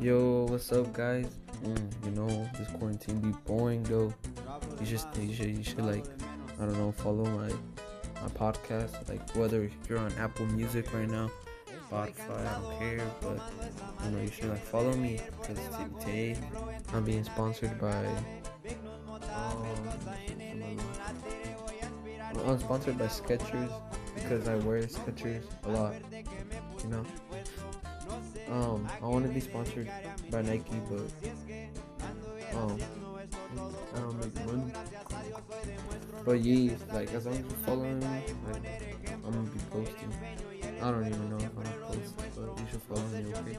Yo, what's up, guys? Mm, you know, this quarantine be boring though. You just, you should, you should like, I don't know, follow my my podcast. Like whether you're on Apple Music right now, Spotify, I don't care, but you know, you should like follow me because today I'm being sponsored by. Um, I'm sponsored by Skechers because I wear Skechers a lot. You know. Um, I want to be sponsored by Nike, but um, I don't make money. But yeah, like as long as you're following me, like I'm gonna be posting. I don't even know if I'm gonna post, but you should follow me, okay?